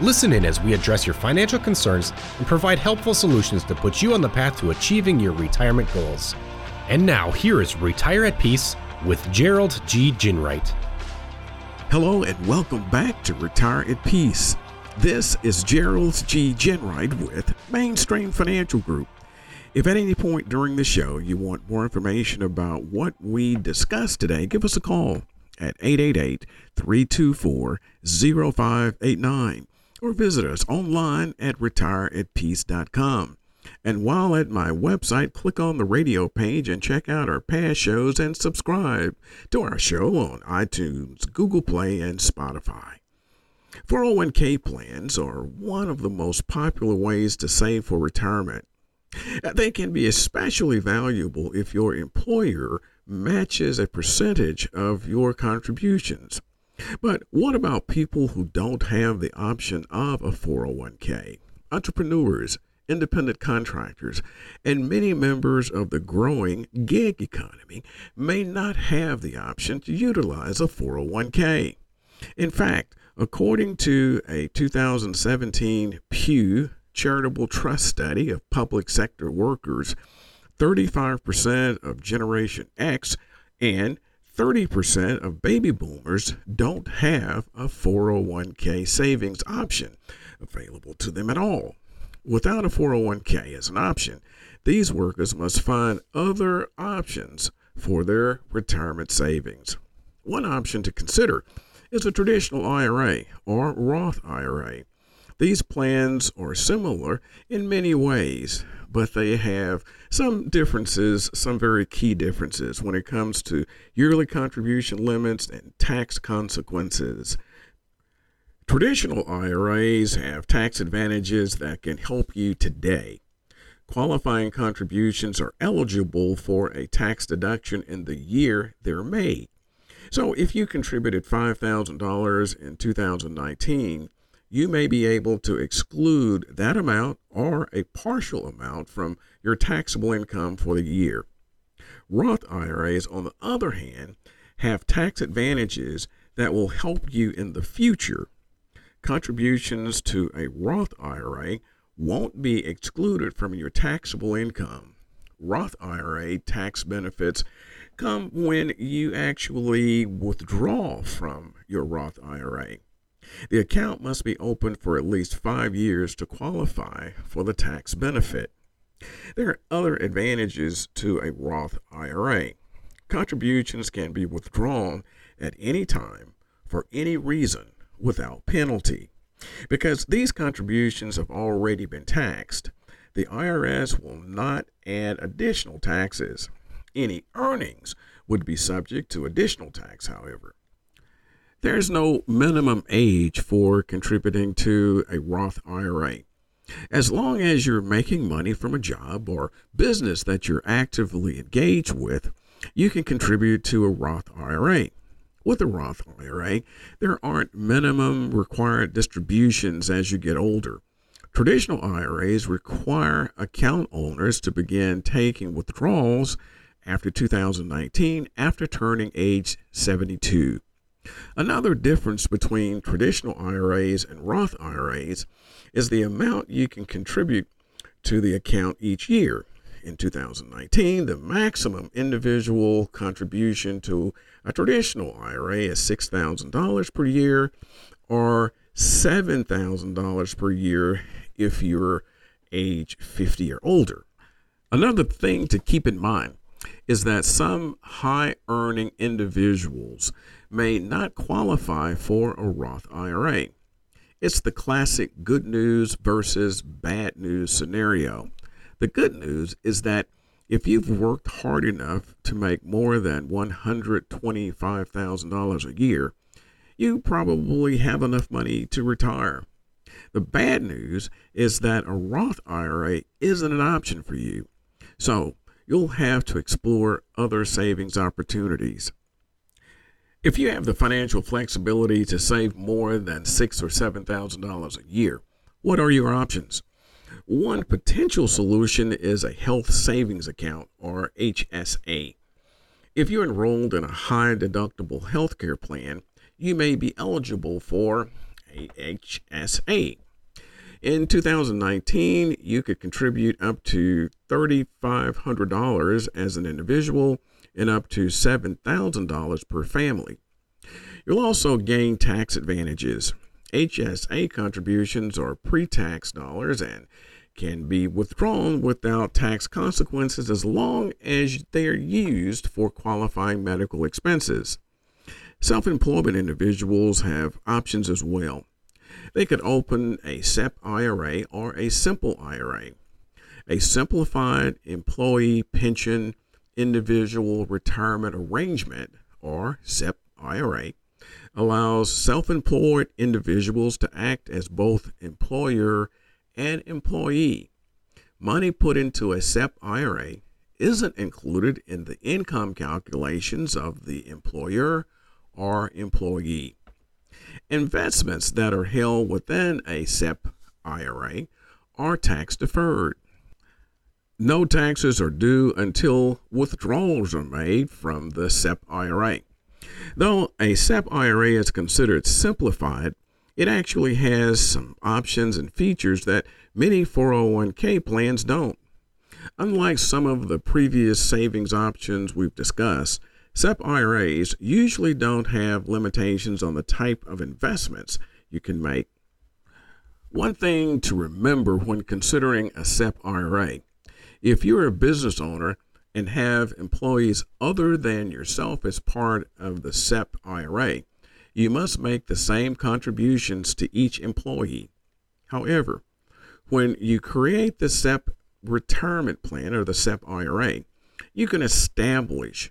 Listen in as we address your financial concerns and provide helpful solutions to put you on the path to achieving your retirement goals. And now, here is Retire at Peace with Gerald G. Ginwright. Hello, and welcome back to Retire at Peace. This is Gerald G. Ginwright with Mainstream Financial Group. If at any point during the show you want more information about what we discussed today, give us a call at 888 324 0589 or visit us online at retireatpeace.com. And while at my website, click on the radio page and check out our past shows and subscribe to our show on iTunes, Google Play, and Spotify. 401k plans are one of the most popular ways to save for retirement. They can be especially valuable if your employer matches a percentage of your contributions. But what about people who don't have the option of a 401k? Entrepreneurs, independent contractors, and many members of the growing gig economy may not have the option to utilize a 401k. In fact, according to a 2017 Pew Charitable Trust study of public sector workers, 35% of Generation X and 30% of baby boomers don't have a 401k savings option available to them at all. Without a 401k as an option, these workers must find other options for their retirement savings. One option to consider is a traditional IRA or Roth IRA. These plans are similar in many ways, but they have some differences, some very key differences when it comes to yearly contribution limits and tax consequences. Traditional IRAs have tax advantages that can help you today. Qualifying contributions are eligible for a tax deduction in the year they're made. So if you contributed $5,000 in 2019, you may be able to exclude that amount or a partial amount from your taxable income for the year. Roth IRAs, on the other hand, have tax advantages that will help you in the future. Contributions to a Roth IRA won't be excluded from your taxable income. Roth IRA tax benefits come when you actually withdraw from your Roth IRA. The account must be open for at least five years to qualify for the tax benefit. There are other advantages to a Roth IRA. Contributions can be withdrawn at any time for any reason without penalty. Because these contributions have already been taxed, the IRS will not add additional taxes. Any earnings would be subject to additional tax, however. There's no minimum age for contributing to a Roth IRA. As long as you're making money from a job or business that you're actively engaged with, you can contribute to a Roth IRA. With a Roth IRA, there aren't minimum required distributions as you get older. Traditional IRAs require account owners to begin taking withdrawals after 2019 after turning age 72. Another difference between traditional IRAs and Roth IRAs is the amount you can contribute to the account each year. In 2019, the maximum individual contribution to a traditional IRA is $6,000 per year or $7,000 per year if you're age 50 or older. Another thing to keep in mind is that some high earning individuals may not qualify for a Roth IRA. It's the classic good news versus bad news scenario. The good news is that if you've worked hard enough to make more than $125,000 a year, you probably have enough money to retire. The bad news is that a Roth IRA isn't an option for you. So you'll have to explore other savings opportunities. If you have the financial flexibility to save more than six or seven thousand dollars a year, what are your options? One potential solution is a health savings account or HSA. If you're enrolled in a high deductible health care plan, you may be eligible for a HSA. In 2019, you could contribute up to $3,500 as an individual and up to $7,000 per family. You'll also gain tax advantages. HSA contributions are pre tax dollars and can be withdrawn without tax consequences as long as they are used for qualifying medical expenses. Self employment individuals have options as well. They could open a SEP IRA or a simple IRA. A simplified employee pension individual retirement arrangement or SEP IRA allows self employed individuals to act as both employer and employee. Money put into a SEP IRA isn't included in the income calculations of the employer or employee. Investments that are held within a SEP IRA are tax deferred. No taxes are due until withdrawals are made from the SEP IRA. Though a SEP IRA is considered simplified, it actually has some options and features that many 401k plans don't. Unlike some of the previous savings options we've discussed, SEP IRAs usually don't have limitations on the type of investments you can make. One thing to remember when considering a SEP IRA if you're a business owner and have employees other than yourself as part of the SEP IRA, you must make the same contributions to each employee. However, when you create the SEP retirement plan or the SEP IRA, you can establish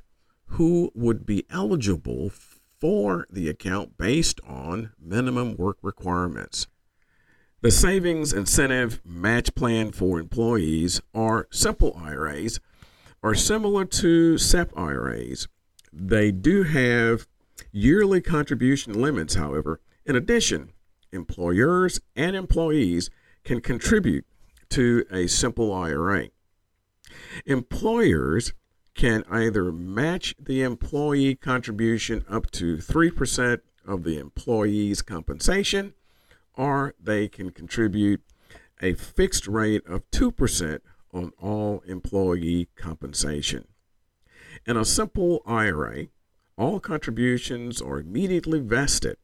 who would be eligible for the account based on minimum work requirements. The savings incentive match plan for employees or simple IRAs are similar to SEP IRAs. They do have yearly contribution limits, however. In addition, employers and employees can contribute to a simple IRA. Employers can either match the employee contribution up to 3% of the employee's compensation, or they can contribute a fixed rate of 2% on all employee compensation. In a simple IRA, all contributions are immediately vested.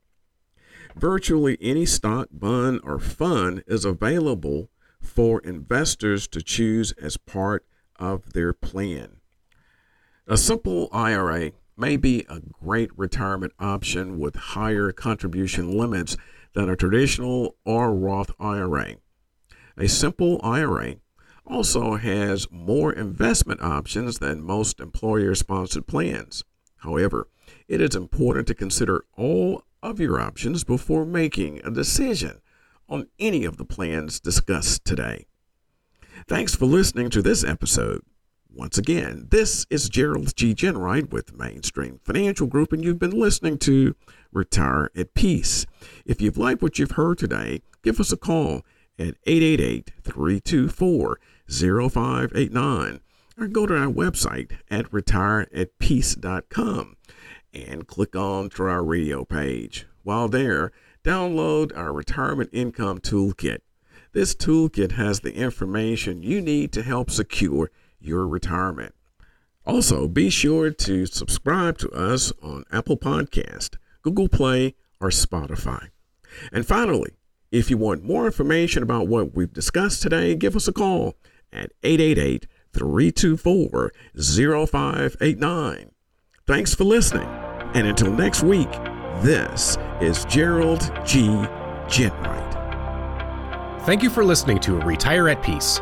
Virtually any stock, bond, or fund is available for investors to choose as part of their plan. A simple IRA may be a great retirement option with higher contribution limits than a traditional or Roth IRA. A simple IRA also has more investment options than most employer sponsored plans. However, it is important to consider all of your options before making a decision on any of the plans discussed today. Thanks for listening to this episode. Once again, this is Gerald G. Ginwright with Mainstream Financial Group, and you've been listening to Retire at Peace. If you've liked what you've heard today, give us a call at 888 324 0589 or go to our website at retireatpeace.com and click on to our radio page. While there, download our retirement income toolkit. This toolkit has the information you need to help secure your retirement. Also, be sure to subscribe to us on Apple Podcast, Google Play, or Spotify. And finally, if you want more information about what we've discussed today, give us a call at 888 324 0589. Thanks for listening. And until next week, this is Gerald G. Ginwright. Thank you for listening to Retire at Peace.